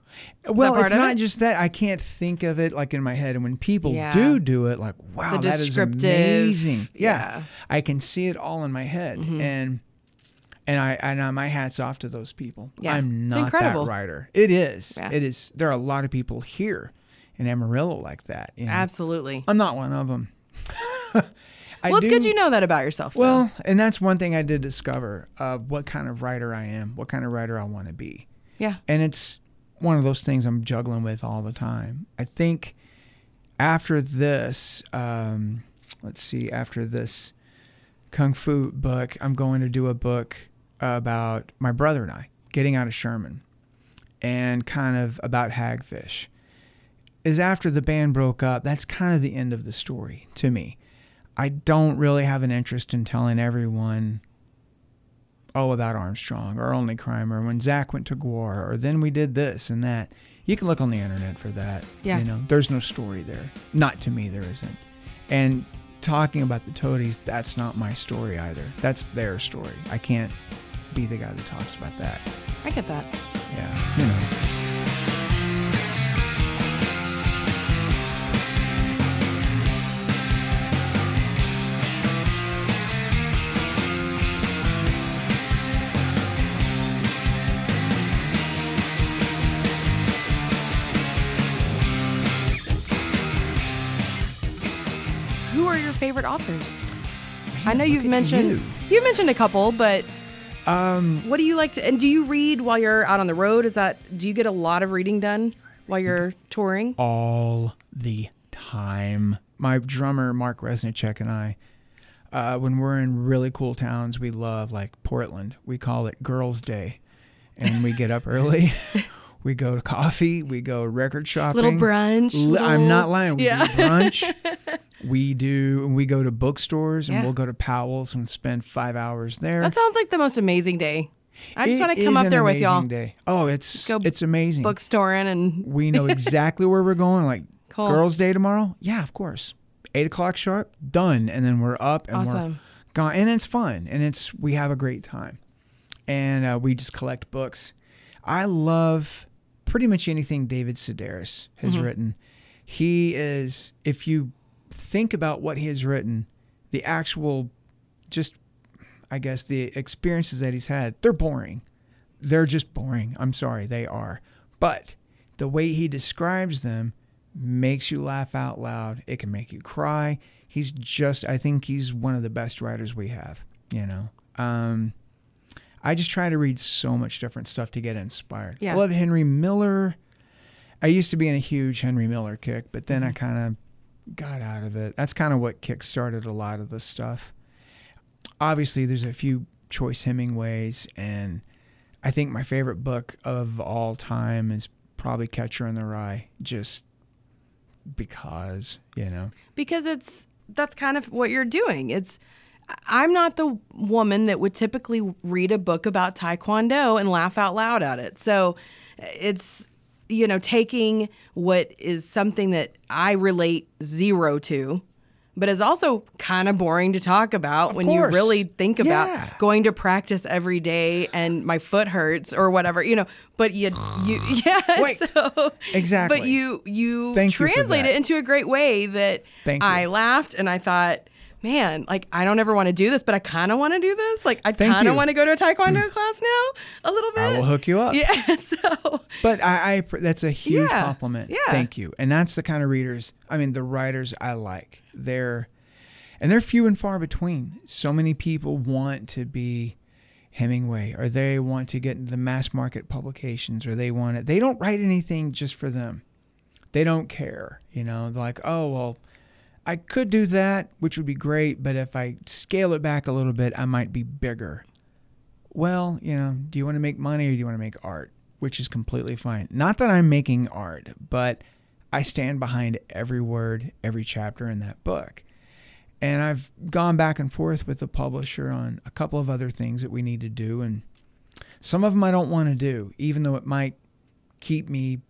Well, it's not it? just that. I can't think of it like in my head. And when people Yeah. do do it, like, wow, The that is descriptive- amazing. Yeah. yeah. I can see it all in my head. Mm-hmm. And and I and uh, my hats off to those people. Yeah. I'm not incredible. that writer. It is. Yeah. It is. There are a lot of people here in Amarillo like that. you know. Absolutely. I'm not one of them. (laughs) Well, it's good you know that about yourself. though. Well, and that's one thing I did discover of what kind of writer I am, what kind of writer I want to be. yeah. And it's one of those things I'm juggling with all the time. I think after this, um, let's see, after this Kung Fu book, I'm going to do a book about my brother and I getting out of Sherman and kind of about hagfish. Is after the band broke up, that's kind of the end of the story to me. I don't really have an interest in telling everyone oh, about Armstrong or Only Crime or when Zach went to Gwar or then we did this and that. You can look on the internet for that. Yeah. You know, there's no story there. Not to me, there isn't. And talking about the toadies, that's not my story either. That's their story. I can't be the guy that talks about that. I get that. Yeah. You know. Favorite authors? I know you've mentioned you. you've mentioned a couple, but Um, what do you like to and do you read while you're out on the road? Is that do you get a lot of reading done while you're touring? all the time. My drummer Mark Reznicek and I, uh, when we're in really cool towns, we love like Portland. We call it Girls' Day, and we get up early. (laughs) we go to coffee. We go record shopping. Little brunch. Li- I'm not lying. We Yeah. do brunch. (laughs) we do. And we go to bookstores and Yeah. we'll go to Powell's and spend five hours there. That sounds like the most amazing day. I just It want to come up there with y'all, Day. Oh, it's Go it's amazing. bookstoring and We know (laughs) exactly where we're going. Like Cool. girls' day tomorrow. Yeah, of course. Eight o'clock sharp. Done. And then we're up and we're gone. And it's fun. And it's we have a great time. And uh, we just collect books. I love pretty much anything David Sedaris has Mm-hmm. written. He is. If you think about what he has written, the actual, just I guess the experiences that he's had, they're boring they're just boring. I'm sorry, they are. But the way he describes them makes you laugh out loud. It can make you cry. He's just I think he's one of the best writers we have, you know. Um I just try to read so much different stuff to get inspired. Yeah. I love Henry Miller. I used to be in a huge Henry Miller kick, but then I kind of got out of it. That's kind of what kick started a lot of this stuff. Obviously, there's a few choice Hemingways, and I think my favorite book of all time is probably Catcher in the Rye, just because, you know. because it's that's kind of what you're doing. It's I'm not the woman that would typically read a book about taekwondo and laugh out loud at it. So it's you know taking what is something that I relate zero to but is also kind of boring to talk about when course. you really think about Yeah. going to practice every day and my foot hurts or whatever, you know. But you, you, (sighs) (laughs) yeah. Wait. So, Exactly. But you, you Thank translate that. it into a great way that Thank I you. laughed and I thought, man, like I don't ever want to do this, but I kind of want to do this. Like I kind of want to go to a taekwondo mm. class now, a little bit. I will hook you up. Yeah. (laughs) So But I, I that's a huge Yeah. compliment. Yeah. Thank you. And that's the kind of readers, I mean, the writers I like. They're and they're few and far between. So many people want to be Hemingway or they want to get into the mass market publications or they want it. They don't write anything just for them. They don't care, you know. They're like, "Oh, well, I could do that, which would be great, but if I scale it back a little bit, I might be bigger." Well, you know, do you want to make money or do you want to make art? Which is completely fine. Not that I'm making art, but I stand behind every word, every chapter in that book. And I've gone back and forth with the publisher on a couple of other things that we need to do. And some of them I don't want to do, even though it might keep me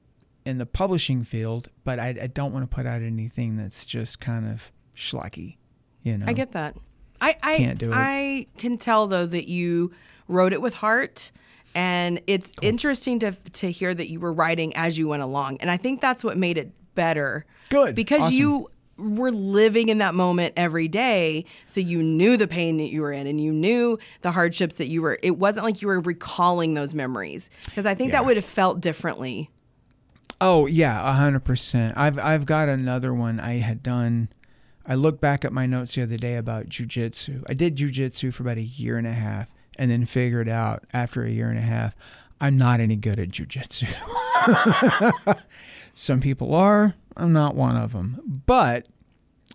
in the publishing field, but I, I don't want to put out anything that's just kind of schlocky, you know? I get that. I I Can't do it. I can tell though that you wrote it with heart And it's interesting to to hear that you were writing as you went along. And I think that's what made it better. Good. Because Awesome. you were living in that moment every day. So you knew the pain that you were in and you knew the hardships that you were. It wasn't like you were recalling those memories. Because I think that would have felt differently. Oh yeah, hundred percent. I've I've got another one I had done. I looked back at my notes the other day about jujitsu. I did jujitsu for about a year and a half, and then figured out after a year and a half, I'm not any good at jujitsu. (laughs) Some people are. I'm not one of them. But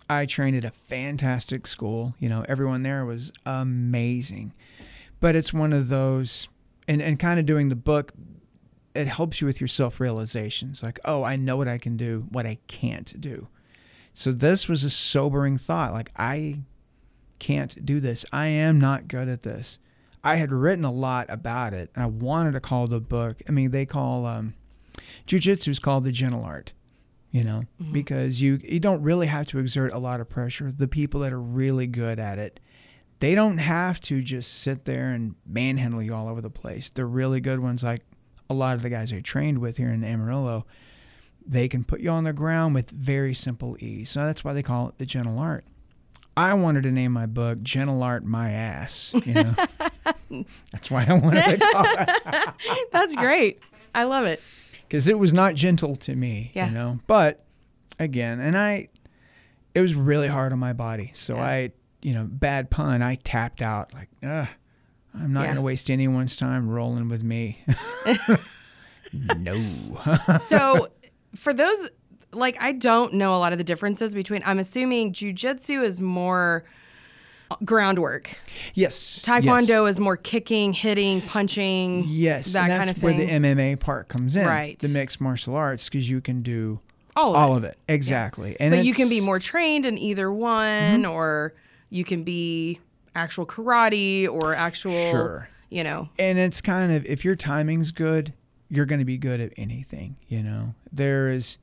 I trained at a fantastic school. You know, everyone there was amazing. But it's one of those, and, and kind of doing the book, it helps you with your self realizations. Like, oh, I know what I can do, what I can't do. So this was a sobering thought. Like, I can't do this. I am not good at this. I had written a lot about it. And I wanted to call the book. I mean, they call um, jujitsu is called the gentle art, you know, because you you don't really have to exert a lot of pressure. The people that are really good at it, they don't have to just sit there and manhandle you all over the place. The really good ones, like a lot of the guys I trained with here in Amarillo, they can put you on the ground with very simple ease. So that's why they call it the gentle art. I wanted to name my book "Gentle Art My Ass." You know, (laughs) that's why I wanted to call it (laughs) That's great. I love it. because it was not gentle to me. Yeah. You know, but again, and I, it was really hard on my body. So Yeah. I, you know, bad pun. I tapped out like, Ugh, I'm not Yeah. going to waste anyone's time rolling with me. (laughs) no. So, for those, like, I don't know a lot of the differences between, I'm assuming jujitsu is more groundwork, yes. taekwondo is more kicking, hitting, punching, Yes. that kind of thing. where the MMA part comes in. Right. The mixed martial arts, because you can do all of all it. of it. Exactly. And but you can be more trained in either one, Mm-hmm. or you can be actual karate or actual, Sure. you know, and it's kind of if your timing's good, you're going to be good at anything. You know, there is,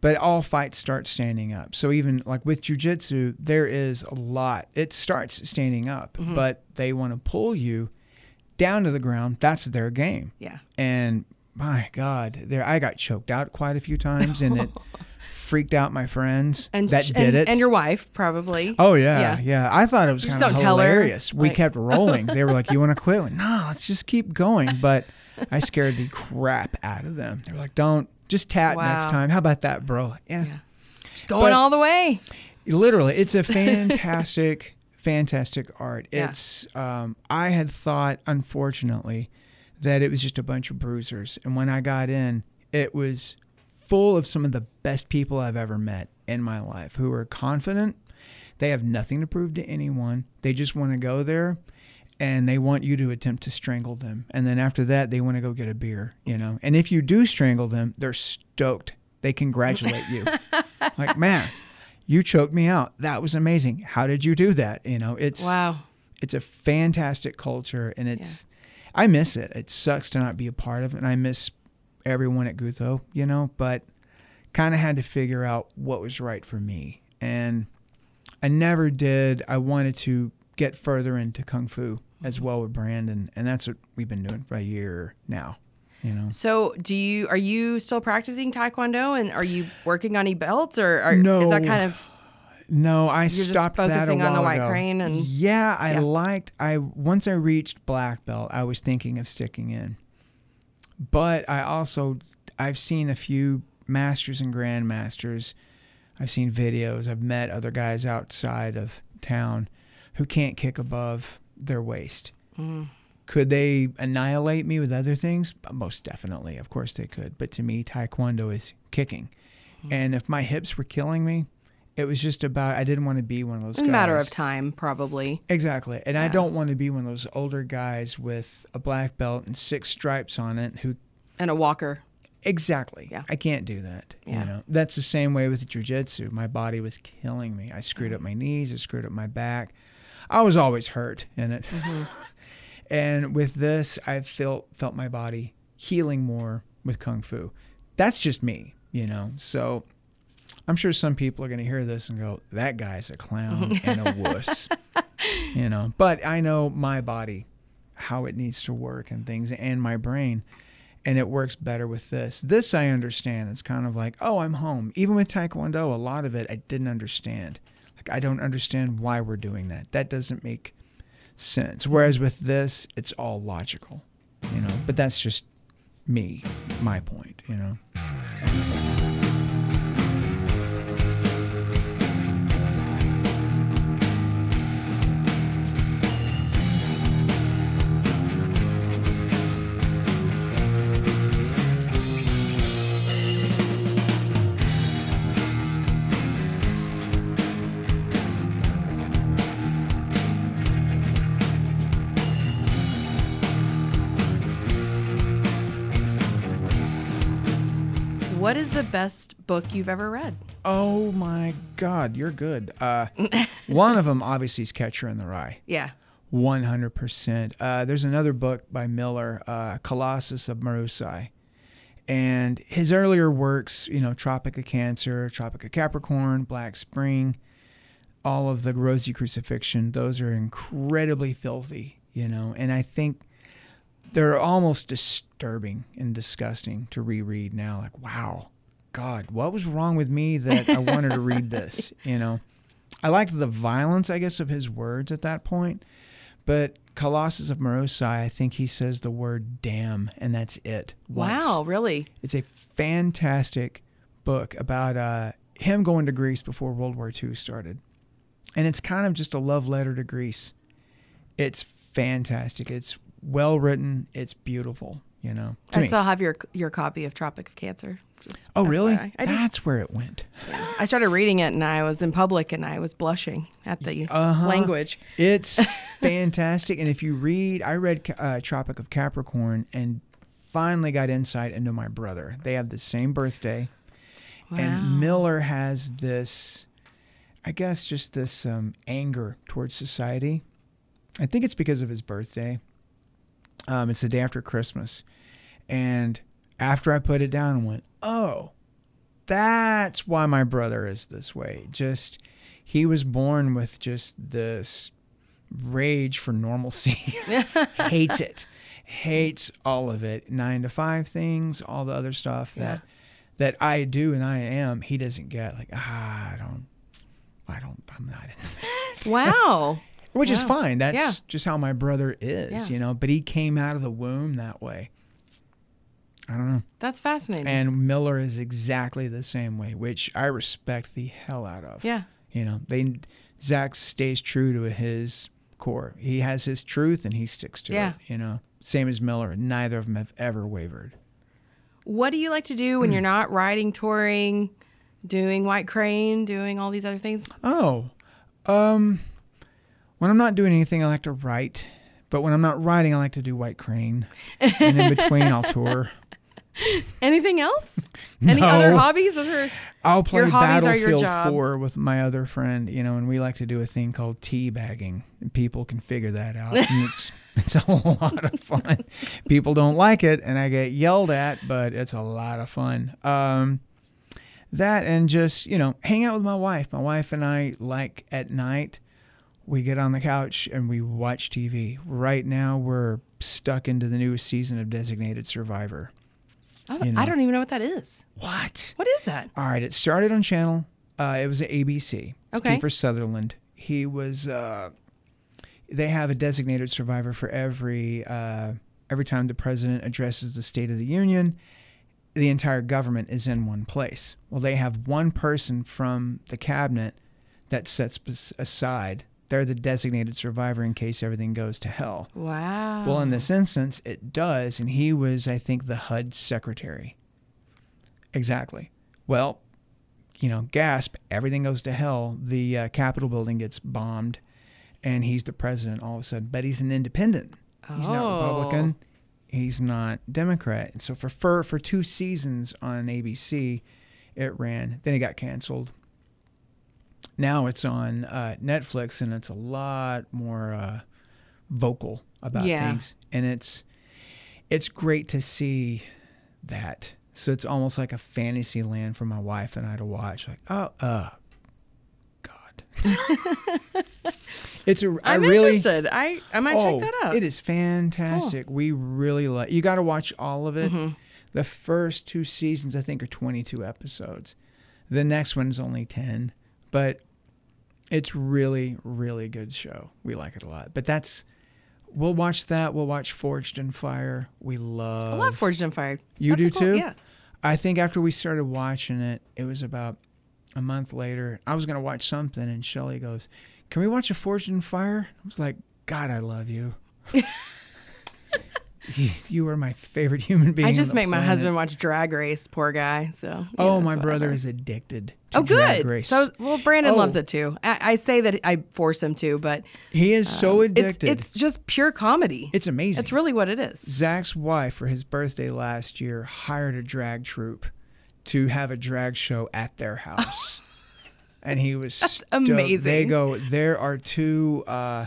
but all fights start standing up. So even like with jujitsu, there is a lot. It starts standing up, Mm-hmm. but they want to pull you down to the ground. That's their game. yeah. And my God, there I got choked out quite a few times, and it (laughs) freaked out my friends And that did and, it. and your wife probably. Oh yeah, Yeah. yeah, I thought it was kind of don't tell her, hilarious. we like- kept (laughs) rolling. They were like, "You want to quit?" Went, no, let's just keep going. But I scared the crap out of them. They were like, "Don't just tat next time." How about that, bro? Yeah, Yeah. Just going But- all the way. literally, it's a (laughs) fantastic, fantastic art. Yeah. It's. Um, I had thought, unfortunately, that it was just a bunch of bruisers, and when I got in, it was full of some of the best people I've ever met in my life who are confident. They have nothing to prove to anyone. They just want to go there and they want you to attempt to strangle them. And then after that, they want to go get a beer, you know. And if you do strangle them, they're stoked. They congratulate you. (laughs) like, man, you choked me out. That was amazing. How did you do that? You know, it's Wow. it's a fantastic culture and it's I miss it. It sucks to not be a part of it and I miss everyone at Gutho, you know, but kind of had to figure out what was right for me. And I never did. I wanted to get further into kung fu as well with Brandon and that's what we've been doing for a year now, you know. So, do you are you still practicing taekwondo and are you working on any belts or are, No. is that kind of No, I stopped that a focusing on the white ago. crane and- yeah, I Yeah. liked. I once I reached black belt, I was thinking of sticking in, but I also I've seen a few masters and grandmasters. I've seen videos. I've met other guys outside of town who can't kick above their waist. Mm-hmm. Could they annihilate me with other things? Most definitely. Of course they could. But to me, Taekwondo is kicking. Mm-hmm. And if my hips were killing me, it was just about, I didn't want to be one of those a guys. matter of time probably? Exactly. And I don't want to be one of those older guys with a black belt and six stripes on it who And a walker. Exactly. Yeah. I can't do that. Yeah. You know, that's the same way with jujitsu. My body was killing me. I screwed up my knees. I screwed up my back. I was always hurt in it. Mm-hmm. (laughs) and with this, I felt felt my body healing more with kung fu. That's just me, you know. So I'm sure some people are going to hear this and go, "That guy's a clown (laughs) and a wuss," you know. But I know my body how it needs to work and things and my brain and it works better with this. This I understand. It's kind of like, oh, I'm home. Even with Taekwondo, a lot of it I didn't understand. Like I don't understand why we're doing that. That doesn't make sense. Whereas with this, it's all logical, you know. But that's just me, my point, you know. What is the best book you've ever read? Oh my God, you're good. Uh, (laughs) one of them obviously is Catcher in the Rye. Yeah. 100%. Uh, there's another book by Miller, uh, Colossus of Maroussi. And his earlier works, you know, Tropic of Cancer, Tropic of Capricorn, Black Spring, all of the Rosy Crucifixion, those are incredibly filthy, you know. And I think they're almost disturbing and disgusting to reread now. Like, wow, God, what was wrong with me that I wanted to read this? (laughs) You know, I liked the violence, I guess, of his words at that point. But Colossus of Maroussi, I think he says the word damn, and that's it. once. Wow, really? It's a fantastic book about uh, him going to Greece before World War II started. And it's kind of just a love letter to Greece. It's fantastic. It's well written. It's beautiful, you know. I me. still have your your copy of Tropic of Cancer. Oh, really? FYI. I did. That's where it went. I started reading it and I was in public and I was blushing at the Uh-huh. language. It's (laughs) fantastic. And if you read, I read uh, Tropic of Capricorn and finally got insight into my brother. They have the same birthday. Wow. And Miller has this, I guess, just this um, anger towards society. I think it's because of his birthday. Um, it's the day after Christmas. And after I put it down and went, oh, that's why my brother is this way. Just, he was born with just this rage for normalcy. (laughs) (laughs) Hates it. Hates all of it. Nine to five things, all the other stuff that that I do and I am, he doesn't get. Like, ah, I don't I don't I'm not in Wow. (laughs) which is fine. That's Yeah. just how my brother is, Yeah. you know. But he came out of the womb that way. I don't know. That's fascinating. And Miller is exactly the same way, which I respect the hell out of. yeah. You know, they Zach stays true to his core. He has his truth and he sticks to Yeah. it. You know, same as Miller. Neither of them have ever wavered. What do you like to do when you're not riding, touring, doing White Crane, doing all these other things? Oh, um, when I'm not doing anything, I like to write. But when I'm not writing, I like to do White Crane. And in between, I'll (laughs) tour. Anything else? (laughs) Any other hobbies? Those are I'll play Your your Battlefield job. 4 with my other friend, you know, and we like to do a thing called teabagging. People can figure that out. And (laughs) it's it's a lot of fun. People don't like it and I get yelled at, but it's a lot of fun. Um that and just, you know, hang out with my wife. My wife and I like at night we get on the couch and we watch TV. Right now we're stuck into the newest season of Designated Survivor. I, was- You I don't even know what that is. What? What is that? All right, it started on channel. Uh, it was at ABC. It's Okay. Kiefer Sutherland. He was. Uh, they have a designated survivor for every uh, every time the president addresses the State of the Union. The entire government is in one place. Well, they have one person from the cabinet that sets aside. They're the designated survivor in case everything goes to hell. Wow. Well, in this instance, it does, and he was, I think, the HUD secretary. Exactly. Well, you know, gasp, everything goes to hell. The uh, Capitol building gets bombed, and he's the president all of a sudden. But he's an independent. He's not Oh. Republican. He's not Democrat. And so for, for for two seasons on ABC, it ran. Then it got canceled. Now it's on uh, Netflix, and it's a lot more uh, vocal about Yeah. things, and it's it's great to see that. So it's almost like a fantasy land for my wife and I to watch. Like, oh, uh, God, (laughs) it's a. I I'm really, interested. I I might oh, check that out. It is fantastic. We really like. You got to watch all of it. Mm-hmm. The first two seasons, I think, are 22 episodes. The next one is only 10, but it's really, really good show. We like it a lot. But that's. We'll watch that. We'll watch Forged in Fire. We love. I love Forged in Fire. You That's do cool- too? Yeah. I think after we started watching it, it was about a month later. I was going to watch something, and Shelly goes, Can we watch a Forged in Fire? I was like, God, I love you. (laughs) (laughs) you, are my favorite human being. I just make my husband watch Drag Race. Poor guy. So. yeah, Oh, my brother is addicted to Oh, Drag good. Race. So, well, Brandon Oh. loves it too. I, I say that I force him to, but he is so addicted. it's just pure comedy. It's amazing. It's really what it is. Zach's wife, for his birthday last year, hired a drag troupe to have a drag show at their house. (laughs) and he was That's They amazing. go, there are two, uh,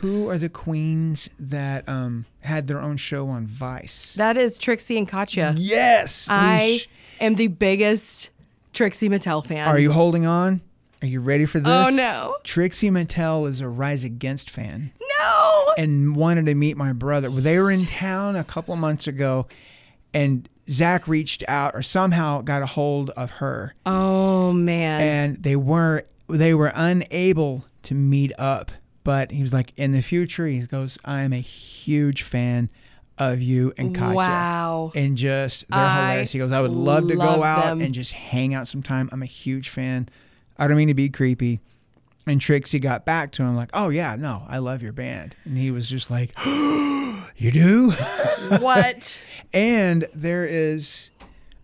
who are the queens that um, had their own show on Vice? That is Trixie and Katya. yes. I am the biggest Trixie Mattel fan. Are you holding on? Are you ready for this? Oh no. Trixie Mattel is a Rise Against fan. No. and wanted to meet my brother. They were in town a couple of months ago, and Zach reached out or somehow got a hold of her, Oh man. and they were they were unable to meet up. But he was like, in the future, he goes, I am a huge fan of you and Katya. Wow. And just they're I hilarious. He goes, I would love to love go out them. and just hang out sometime. I'm a huge fan. I don't mean to be creepy. And Trixie got back to him like, "Oh yeah, no, I love your band." And he was just like, (gasps) "You do?" (laughs) what? and there is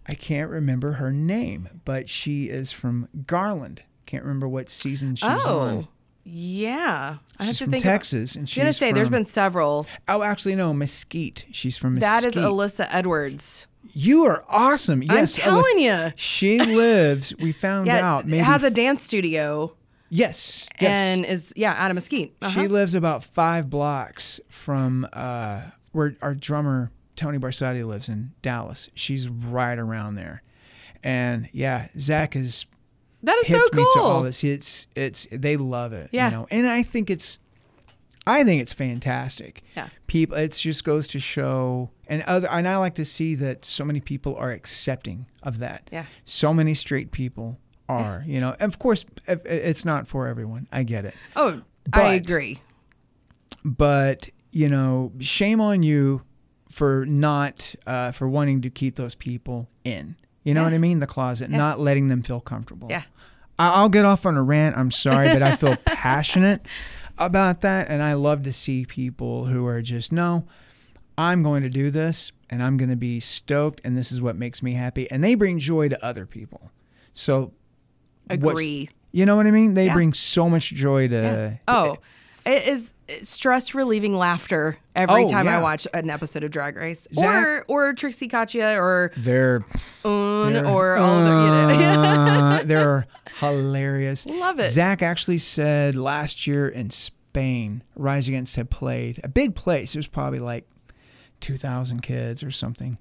I can't remember her name, but she is from Garland. Can't remember what season she's oh. on. Yeah. I have to from think Texas, and I'm she's gonna say there's been several. Oh, actually, no, Mesquite. She's from Mesquite. That is Alyssa Edwards. You are awesome. Yes, I'm telling Alyssa- you. She lives. We found Yeah, out. Maybe has a dance studio yes, yes. and is yeah out of Mesquite. Uh-huh. She lives about five blocks from uh, where our drummer Tony Barsotti lives in Dallas. She's right around there, and yeah, Zach has that is so hipped me to all cool. this. It's it's they love it. Yeah. you know, and I think it's I think it's fantastic. Yeah. people, it just goes to show, and other, and I like to see that so many people are accepting of that. Yeah. so many straight people are. You know, and of course, it's not for everyone. I get it. Oh, But- I agree. but you know shame on you for not uh, for wanting to keep those people in you know Yeah. what i mean the closet Yeah. not letting them feel comfortable Yeah. I- i'll get off on a rant i'm sorry but i feel (laughs) passionate about that and i love to see people who are just no i'm going to do this and i'm going to be stoked and this is what makes me happy and they bring joy to other people so Agree. you know what i mean they Yeah. bring so much joy to, Yeah. to Oh, it is stress relieving laughter every Oh, time yeah. I watch an episode of Drag Race, Zach- or or Trixie Katya, or they're Un, They're- or all the you know. Uh, (laughs) they're hilarious. Love it. Zach actually said last year in Spain, Rise Against had played a big place. It was probably like 2,000 kids or something.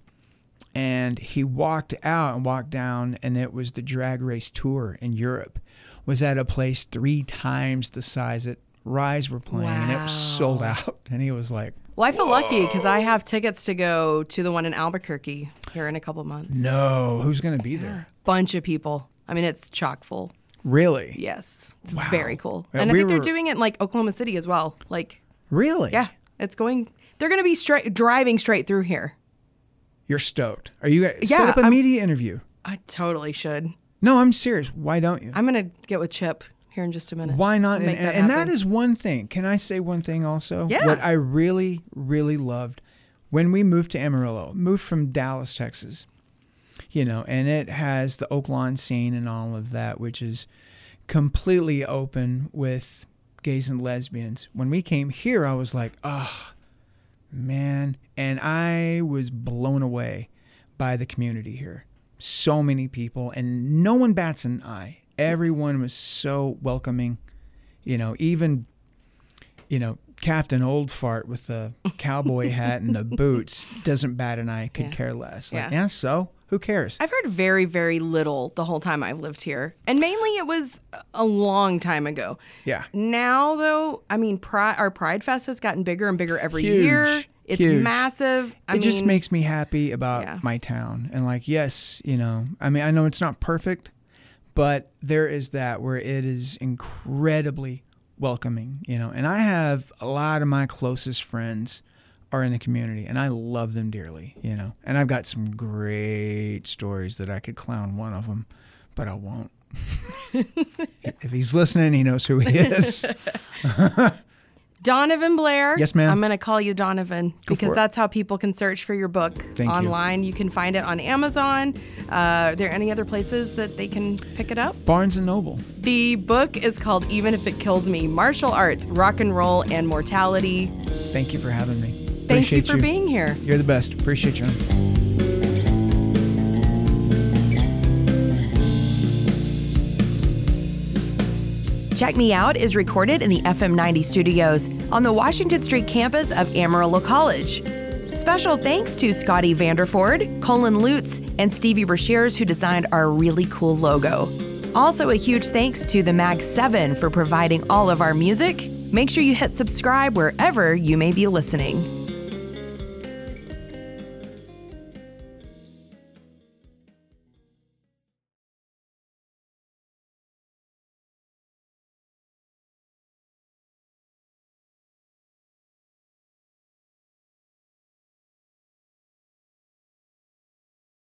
And he walked out and walked down, and it was the drag race tour in Europe. Was at a place three times the size that Rise were playing, and it was sold out. (laughs) And he was like, well, I feel lucky because I have tickets to go to the one in Albuquerque here in a couple months. "No, who's going to be there?" Bunch of people. I mean, it's chock full. Really? Yes, it's very cool. Yeah, and I we think they're doing it in like Oklahoma City as well. Like, Really? yeah, it's going. They're going to be straight driving straight through here. You're stoked. Are you set Yeah, up a I'm- media interview? I totally should. No, I'm serious. Why don't you? I'm gonna get with Chip here in just a minute. Why not? We'll And, make that and that is one thing. Can I say one thing also? Yeah. What I really, really loved when we moved to Amarillo, moved from Dallas, Texas, you know, and it has the Oaklawn scene and all of that, which is completely open with gays and lesbians. When we came here, I was like, oh, man. And I was blown away by the community here. So many people, and no one bats an eye. Everyone was so welcoming. You know, even, you know, Captain Old Fart with the (laughs) cowboy hat and the boots doesn't bat an eye, could Yeah. care less. Like, Yeah. yeah. so Who cares? I've heard very, very little the whole time I've lived here. And mainly it was a long time ago. Yeah. Now, though, I mean, Pride, our Pride Fest has gotten bigger and bigger every Huge. year. It's Huge. massive. I it just makes me happy about Yeah. my town and like yes you know i mean i know it's not perfect but there is that where it is incredibly welcoming you know and i have a lot of my closest friends are in the community and i love them dearly you know and i've got some great stories that i could clown one of them but i won't. (laughs) If he's listening he knows who he is (laughs) Donovan Blair. Yes, ma'am. I'm going to call you Donovan because that's how people can search for your book Thank you. online. You. can find it on Amazon. Uh, are there any other places that they can pick it up? barnes and noble The book is called Even If It Kills Me Martial Arts, Rock and Roll, and Mortality. thank you for having me Thank you Appreciate for being here. you're the best appreciate you Check Me Out is recorded in the FM 90 studios on the Washington Street campus of Amarillo College. Special thanks to Scotty Vanderford, Colin Lutz, and Stevie Brashears who designed our really cool logo. Also, a huge thanks to the Mag 7 for providing all of our music. Make sure you hit subscribe wherever you may be listening.